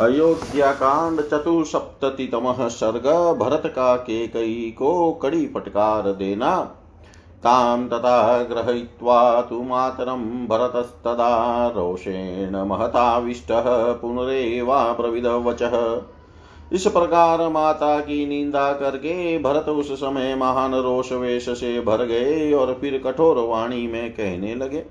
अयोध्या कांड चतुसप्ततितमः सर्ग भरत का केकई को कड़ी फटकार देना। तां तथा ग्रहीत्वा तु मातरं भरतस्तदा रोषेण महताविष्टः पुनरेवाब्रविदवचः इस प्रकार माता की निंदा करके भरत उस समय महान रोष वेश से भर गए और फिर कठोर वाणी में कहने लगे।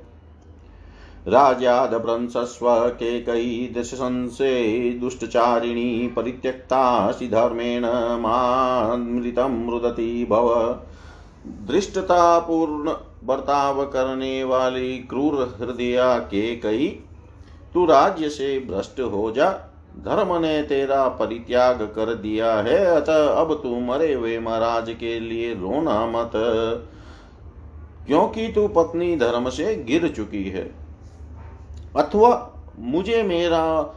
राजादभ्रंशस्व केकयी दशंसे दुष्टचारिणी परित्यक्तासि धर्मेण मामृतं रुदति भव। दृष्टतापूर्ण बर्ताव करने वाली क्रूर हृदया के कई, तू राज्य से भ्रष्ट हो जा, धर्म ने तेरा परित्याग कर दिया है, अतः अब तू मरे हुए महाराज के लिए रोना मत, क्योंकि तू पत्नी धर्म से गिर चुकी है। अथवा मुझे मेरा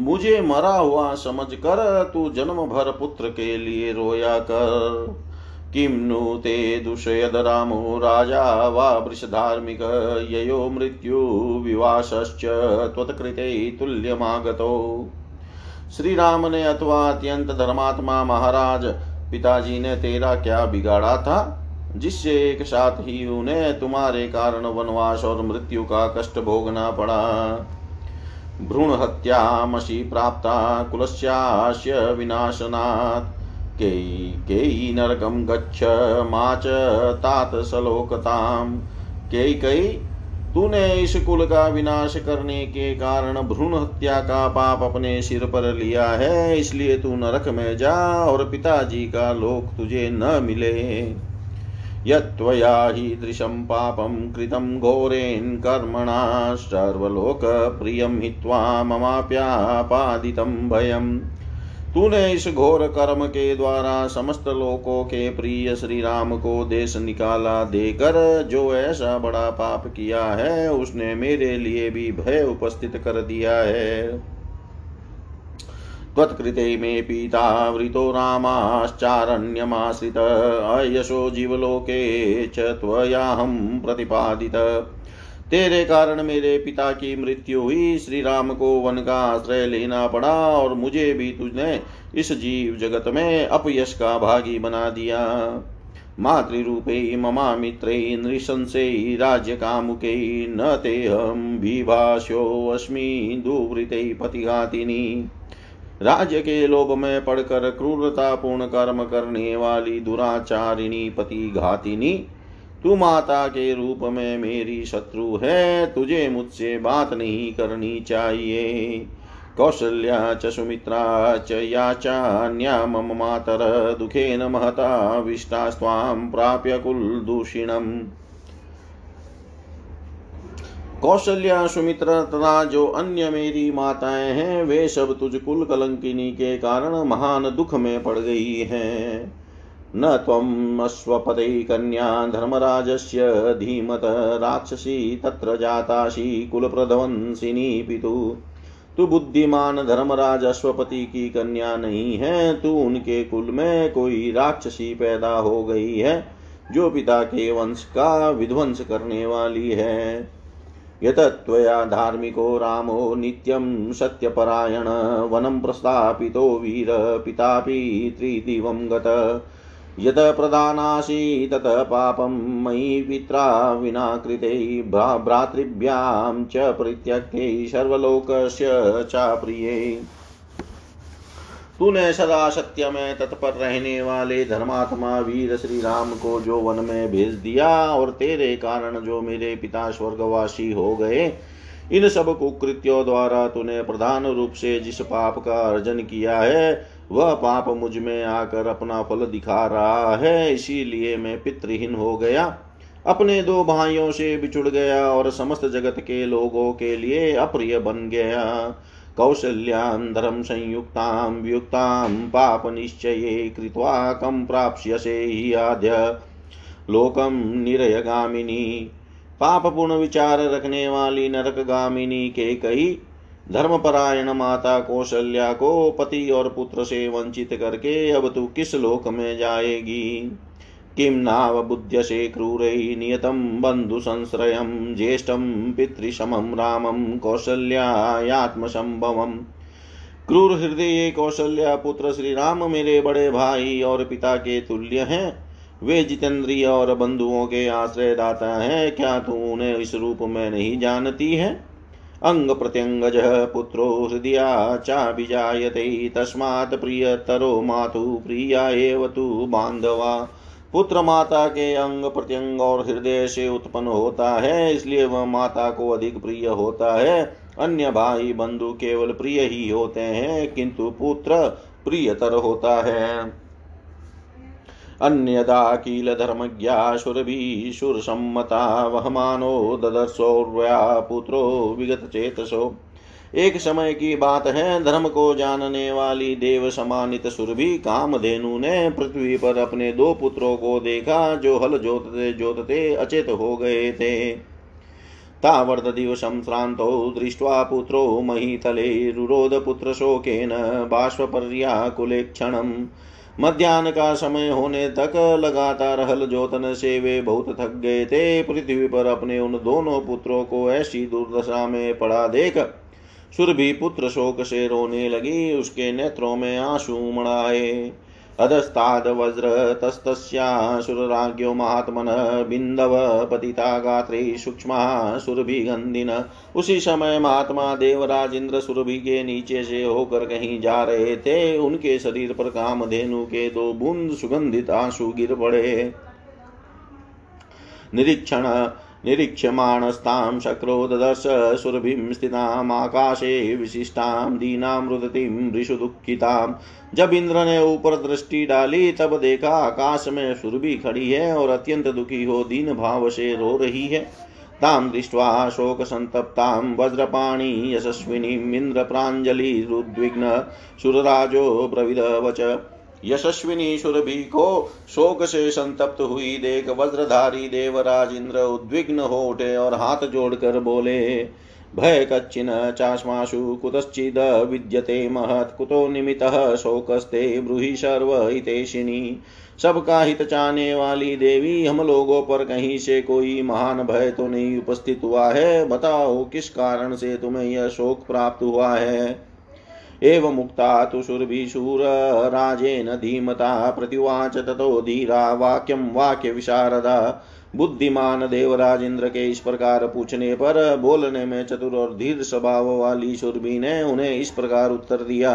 मुझे मरा हुआ समझकर तू जन्म भर पुत्र के लिए रोया कर। किं नु ते दूषयद रामो राजा वा वृषधार्मिक ययो मृत्युविवासश्च त्वत्कृते तुल्यमागतो। श्री राम ने अथवा अत्यंत धर्मात्मा महाराज, पिताजी ने तेरा क्या बिगाड़ा था? जिससे एक साथ ही उन्हें तुम्हारे कारण वनवास और मृत्यु का कष्ट भोगना पड़ा। भ्रूण हत्यामसी प्राप्ता, कुलस्यास्य विनाशनात्। केयी केयी नरकं गच्छ मा च तात सलोकताम। कई कई, तूने इस कुल का विनाश करने के कारण भ्रूण हत्या का पाप अपने सिर पर लिया है, इसलिए तू नरक में जा और पिताजी का लोक तुझे न मिले। यत्त्वया हीदृशं पापं कृतं घोरेन् कर्मणा सर्वलोकप्रियं हित्वा ममाप्यापादितं भयम्। तूने इस घोर कर्म के द्वारा समस्त लोकों के प्रिय श्री राम को देश निकाला, देकर जो ऐसा बड़ा पाप किया है, उसने मेरे लिए भी भय उपस्थित कर दिया है। त्वत्कृते मे पीता वृतो रामाश्चारण्यमाश्रित अयशो जीवलोके च त्वयाहं प्रतिपादित। तेरे कारण मेरे पिता की मृत्यु हुई श्री राम को वन का आश्रय लेना पड़ा और मुझे भी तुझने इस जीव जगत में अपयश का भागी बना दिया। मातृरूपे ममा मित्रे, नृशंसे राज्य कामुके, न तेहम विभाष्योऽस्मि दुवृते पतिघातिनी। राज्य के लोभ में पड़कर क्रूरता पूर्ण कर्म करने वाली दुराचारिणी, पति घातिनी, तू माता के रूप में मेरी शत्रु है, तुझे मुझसे बात नहीं करनी चाहिए। कौशल्या च सुमित्रा च या चान्या मम मातर दुखेन महता विष्टास्त्वां प्राप्य कुलदूषिणम् कौशल्या सुमित्र तथा जो अन्य मेरी माताएँ हैं, वे सब तुझ कुल कलंकिनी के कारण महान दुख में पड़ गई हैं। न त्वम् अश्वपते कन्या धर्मराजस्य धीमत राक्षसी तत्र जातासी कुलप्रध्वंसिनी पितु। तु बुद्धिमान धर्मराज अश्वपति की कन्या नहीं है, तू उनके कुल में कोई राक्षसी पैदा हो गई है, जो पिता के वंश का विध्वंस करने वाली है। यतत्वया धार्मिको रामो नित्यं सत्यपरायण, वनं प्रस्थापितो वीर पितापि त्रिदिवं गत। यत प्रधानासि तत पापं मयि पित्रा विना कृते भ्रातृभ्यां च परित्यक्ते, सर्वलोकस्य चाप्रिये तूने सदा सत्य में तत्पर रहने वाले धर्मात्मा वीर श्री राम को जो वन में भेज दिया और तेरे कारण जो मेरे पिता स्वर्गवासी हो गए, इन सब कुकृत्यों द्वारा तूने प्रधान रूप से जिस पाप का अर्जन किया है, वह पाप मुझमें आकर अपना फल दिखा रहा है, इसीलिए मैं पितृहीन हो गया। अपने दो भाइयों से बिछुड़ गया और समस्त जगत के लोगों के लिए अप्रिय बन गया। कौशल्यां धर्म संयुक्तां वियुक्तां पापनिश्चये कृत्वा कं प्राप्स्यसे आद्य लोकं निरयगामिनी। पापपूर्ण विचार रखने वाली नरकगामिनी के कही, धर्मपरायण माता कौशल्या को पति और पुत्र से वंचित करके अब तू किस लोक में जाएगी? किं नावबुध्यसे क्रूरै नियतं बन्धुसंश्रयं ज्येष्ठं पितृशमं रामं कौसल्यायात्मसम्भवम् क्रूर हृदय कौशल्या पुत्र श्री राम मेरे बड़े भाई और पिता के तुल्य हैं। वे जितेंद्रिय और बंधुओं के आश्रय दाता है। क्या तू उन्हें इस रूप में नहीं जानती है? अंग प्रत्यंगज पुत्रो हृदया चाभिजायते तस्मात् प्रियतरो मातु प्रिया एव तु बांधवा। पुत्र माता के अंग प्रत्यंग और हृदय से उत्पन्न होता है, इसलिए वह माता को अधिक प्रिय होता है। अन्य भाई बंधु केवल प्रिय ही होते हैं, किंतु पुत्र प्रियतर होता है। अन्यदा किल धर्मज्ञाशुरभिशुरसम्मता वहमानो ददर्शौर्या पुत्रो विगत विगतचेतसो एक समय की बात है, धर्म को जानने वाली देव समानित सुरभि कामधेनु ने पृथ्वी पर अपने दो पुत्रों को देखा, जो हल जोतते जोतते अचेत हो गए थे। तावर्तदिवसं श्रान्तौ दृष्ट्वा पुत्रो महीतले रुरोधपुत्रशोकेन क्षणम् मध्यान्ह का समय होने तक लगातार हल जोतन से वे बहुत थक गए थे। पृथ्वी पर अपने उन दोनों पुत्रों को ऐसी दुर्दशा में पड़ा देख सुरभि पुत्र शोक से रोने लगी, उसके नेत्रों में आँसू मड़ाए। अधस्ताद वज्र तस्तस्यासुरराज्ञो महात्मन, बिंदव पतिता गात्रे सूक्ष्म सुरभिगंधिन उसी समय महात्मा देवराज इंद्र सुरभि के नीचे से होकर कहीं जा रहे थे। उनके शरीर पर कामधेनु के दो बूंद सुगंधित आँसू गिर पड़े। निरीक्षण निरीक्ष्यमाणस्तां शक्रो ददर्श सुरभिं स्थितामाकाशे विशिष्टां दीनामृदतिं ऋषु दुःखितां जब इंद्र ने ऊपर दृष्टि डाली, तब देखा आकाश में सुरभि खड़ी है और अत्यंत दुखी हो दीन भाव से रो रही है। तां दृष्ट्वा शोकसन्तप्तां वज्रपाणि यशस्विनीम् इन्द्रप्राञ्जलिरुद्विग्न सुरराजो ब्रविदवच यशस्विनी सुरभि को शोक से संतप्त हुई, देख वज्रधारी देवराज इंद्र उद्विग्न हो उठे और हाथ जोड़कर बोले, भय कच्चिन, चाश्माशु कुतश्चिद, विद्यते महत्, कुतो निमित्तः शोकस्ते ब्रूहि सर्व हितेशिनी। सबका हित चाहने वाली देवी, हम लोगों पर कहीं से कोई महान भय तो नहीं उपस्थित हुआ है। बताओ, किस कारण से तुम्हें यह शोक प्राप्त हुआ है? एव मुक्ता तु शूरभिशूरराजेन धीमता प्रतिवाच ततो धीरा वाक्य विशारदा बुद्धिमान देवराज इंद्र के इस प्रकार पूछने पर बोलने में चतुर और धीर स्वभाव वाली सुरभि ने उन्हें इस प्रकार उत्तर दिया।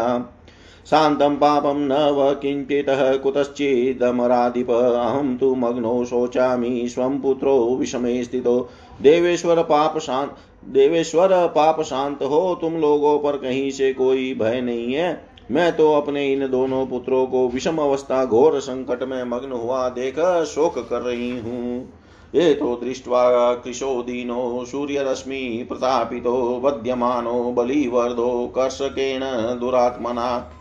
शान्तं पापं न व किञ्चितः कुतश्चिदमराधिप। अहं तु मग्नो शोचामि, स्वं पुत्रो विषमे स्थितो। देवेश्वर पाप शांत देवेश्वर, पाप शांत हो, तुम लोगों पर कहीं से कोई भय नहीं है। मैं तो अपने इन दोनों पुत्रों को विषम अवस्था, घोर संकट में मग्न हुआ देख शोक कर रही हूँ। ये तो दृष्ट्वा कृशो दीनो सूर्यरश्मि, प्रतापितो वध्यमानो बलिवर्धो, कर्षकेण, दुरात्मना।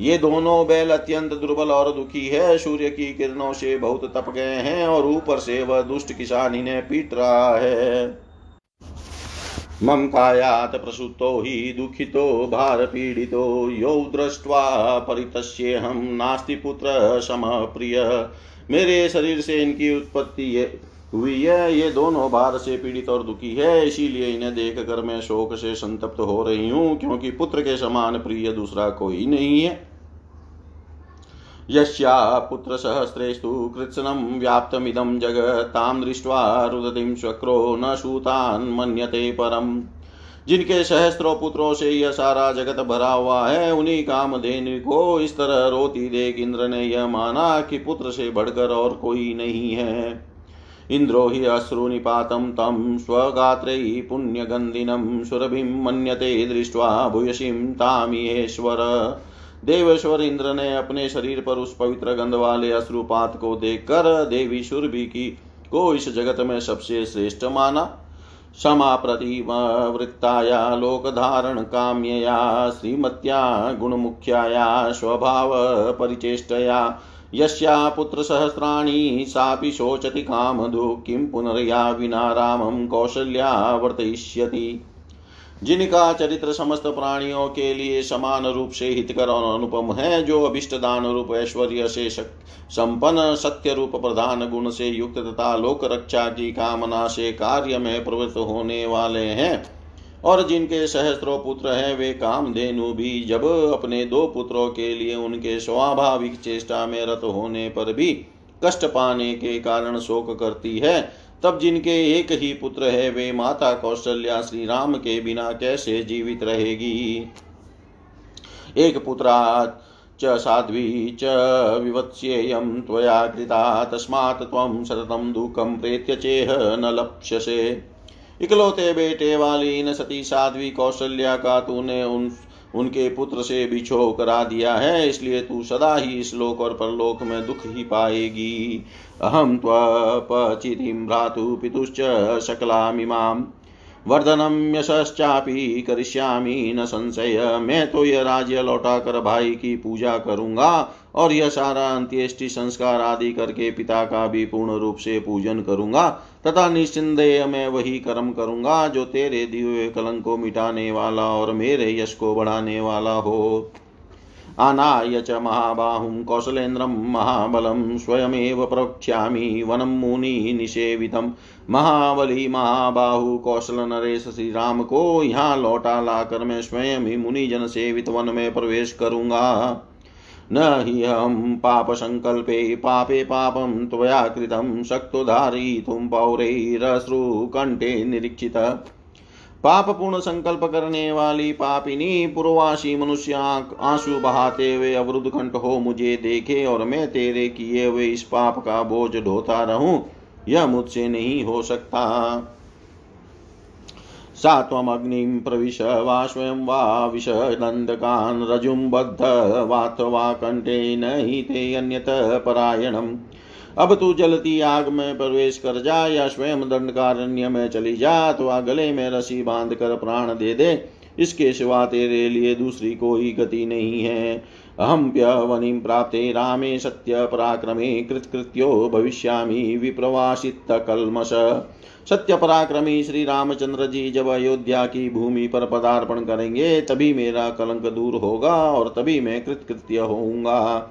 ये दोनों बैल अत्यंत दुर्बल और दुखी है। सूर्य की किरणों से बहुत तप गए हैं और ऊपर से वह दुष्ट किसान इन्हें पीट रहा है। मम कायात प्रसुतो हि दुःखितो, भारपीडितो। यो दृष्ट्वा परितस्येऽहं नास्ति पुत्र समप्रिय। मेरे शरीर से इनकी उत्पत्ति हुई है, ये दोनों भार से पीड़ित और दुखी है, इसीलिए इन्हें देख कर मैं शोक से संतप्त हो रही हूँ, क्योंकि पुत्र के समान प्रिय दूसरा कोई नहीं है। यस्या पुत्रसहस्रेस्तु कृत्सनं व्याप्तमिदं जगतां दृष्ट्वा रुदतिं शक्रो न सूतान् मन्यते परम्। जिनके सहस्त्रों पुत्रों से यह सारा जगत भरा हुआ है, उन्हीं कामधेनु को इस तरह रोती देख इंद्र ने यह माना कि पुत्र से बढ़कर और कोई नहीं है। इन्द्रो हि अश्रुनिपातं तं स्वगात्रैः पुण्यगन्धिनं सुरभिं मन्यते दृष्ट्वा भूयसीं तामिहेश्वर देवेश्वर इंद्र ने अपने शरीर पर उस पवित्र गंध वाले अश्रुपात को देखकर देवी सुरभि की को इस जगत में सबसे श्रेष्ठ माना। समाप्रतिवृत्ताया लोकधारण काम्यया, श्रीमत्या, गुणमुख्याया, स्वभाव परिचेष्टया, यस्या पुत्रसहस्राणि सापि शोचति कामधु किं पुनर्या विना रामं कौशल्या वर्तयिष्यति। जिनका चरित्र समस्त प्राणियों के लिए समान रूप से हितकर और अनुपम है, जो अभिष्ट दान रूप, ऐश्वर्य से संपन्न, सत्य रूप, प्रधान गुण से युक्त तथा लोक रक्षा की कामना से कार्य में प्रवृत्त होने वाले हैं। और जिनके सहस्त्रों पुत्र हैं, वे कामधेनु भी जब अपने दो पुत्रों के लिए उनके स्वाभाविक चेष्टा में रत होने पर भी कष्ट पाने के कारण शोक करती है तब जिनके एक ही पुत्र है, वे माता कौशल्या श्री राम के बिना कैसे जीवित रहेगी? एक पुत्रा च साध्वी च विवत्स्येयं त्वया कृता, तस्मात् त्वं सततं दुःखं प्रेत्य चेह न लप्स्यसे। इकलौते बेटे वाली न सती साध्वी कौशल्या का तूने उन उनके पुत्र से बिछो करा दिया है, इसलिए तू सदा ही इस लोक और परलोक में दुख ही पाएगी। अहम त्वपचितिं भ्रातु पितुश्च शकलामिमाम् वर्धनम यश्चापी करिष्यामी, न संशय। मैं तो यह राज्य लौटा कर भाई की पूजा करूँगा और यह सारा अंत्येष्टि संस्कार आदि करके पिता का भी पूर्ण रूप से पूजन करूँगा तथा निश्चिंदेय मैं वही कर्म करूँगा जो तेरे दिव्य कलंक को मिटाने वाला और मेरे यश को बढ़ाने वाला हो। आनाय च महाबाहुं कौशलेन्द्रं महाबलं स्वयमेव प्रवक्ष्यामि वनं मुनिनिषेवितं महाबली, महाबाहु, कौशल नरेश श्री राम को यहाँ लौटा लाकर मैं स्वयं ही मुनिजन सेवित वन में प्रवेश करूँगा। न हि अहं पापसङ्कल्पे पापे पापं त्वया कृतं शक्तोधारयितुं पौरैरश्रुकण्ठे निरीक्षित। पाप पूर्ण संकल्प करने वाली पापिनी पूर्वासी मनुष्य आँसू बहाते हुए अवरुद्ध कंठ हो, मुझे देखे और मैं तेरे किए हुए इस पाप का बोझ ढोता रहूँ, यह मुझसे नहीं हो सकता। सा त्वमग्निं प्रविश वा स्वयं वा विशदन्तकान् रजुं बद्ध वाथवा कण्ठे न हि ते अन्यत परायणम्। अब तू जलती आग में प्रवेश कर जा, या स्वयं दंडकारण्य में चली जा अथवा गले में रसी बाँध कर प्राण दे दे। इसके सिवा तेरे लिए दूसरी कोई गति नहीं है। अहम प्यवनिं प्राप्ते रामे सत्य पराक्रमे कृतकृत्यो भविष्यामि विप्रवासित कलमश सत्य पराक्रमी श्री रामचंद्र जी जब अयोध्या की भूमि पर पदार्पण करेंगे, तभी मेरा कलंक दूर होगा और तभी मैं कृतकृत्य होऊँगा।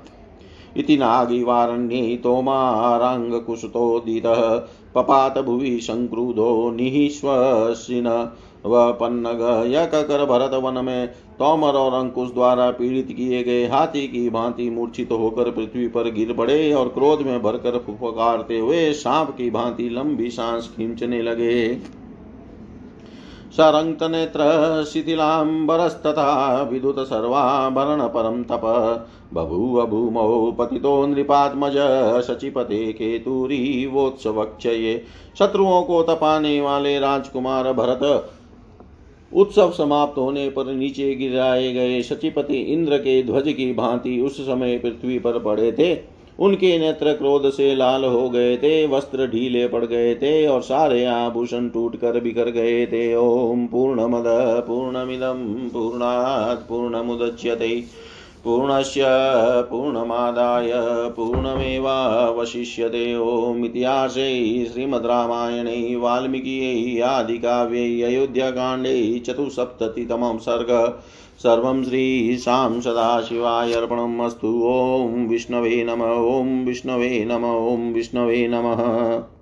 इति नागिवारण्ये तोमाराङ्गकुशतोदितः पपात भुवि सङ्क्रुधो निःश्वसिन वपन्नग भरत वन में तोमर और अंकुश द्वारा पीड़ित किए गए हाथी की भांति मूर्छित होकर पृथ्वी पर गिर पड़े और क्रोध में भरकर फुफकारते हुए सांप की भांति लंबी सांस खींचने लगे। सरङ्क्तनेत्र शिथिलाम्बरस्तथा विदुत सर्वाभरणपरं तप। बभूव भूमौ पतितो नृपात्मज शचिपते केतुरीवोत्सवक्षये शत्रुओं को तपाने वाले राजकुमार भरत, उत्सव समाप्त होने पर नीचे गिराए गए शचिपति इंद्र के ध्वज की भांति उस समय पृथ्वी पर पड़े थे। उनके नेत्र क्रोध से लाल हो गए थे, वस्त्र ढीले पड़ गए थे और सारे आभूषण टूट कर बिखर गए थे। ओम पूर्णमद पूर्णमिदम पूर्णात्, पूर्णमुदच्यते पूर्णस्य पूर्णमादाय, पूर्णमेवावशिष्यते। ओमितिहासे श्रीमद् रामायणे वाल्मीकियै, आदिकाव्ये, अयोध्याकाण्डे चतुस्सप्ततितमं सर्ग। सर्वं श्रीशां सदाशिवाय अर्पणम् ॐ विष्णवे नम। ॐ विष्णवे नम। ॐ विष्णवे नमः।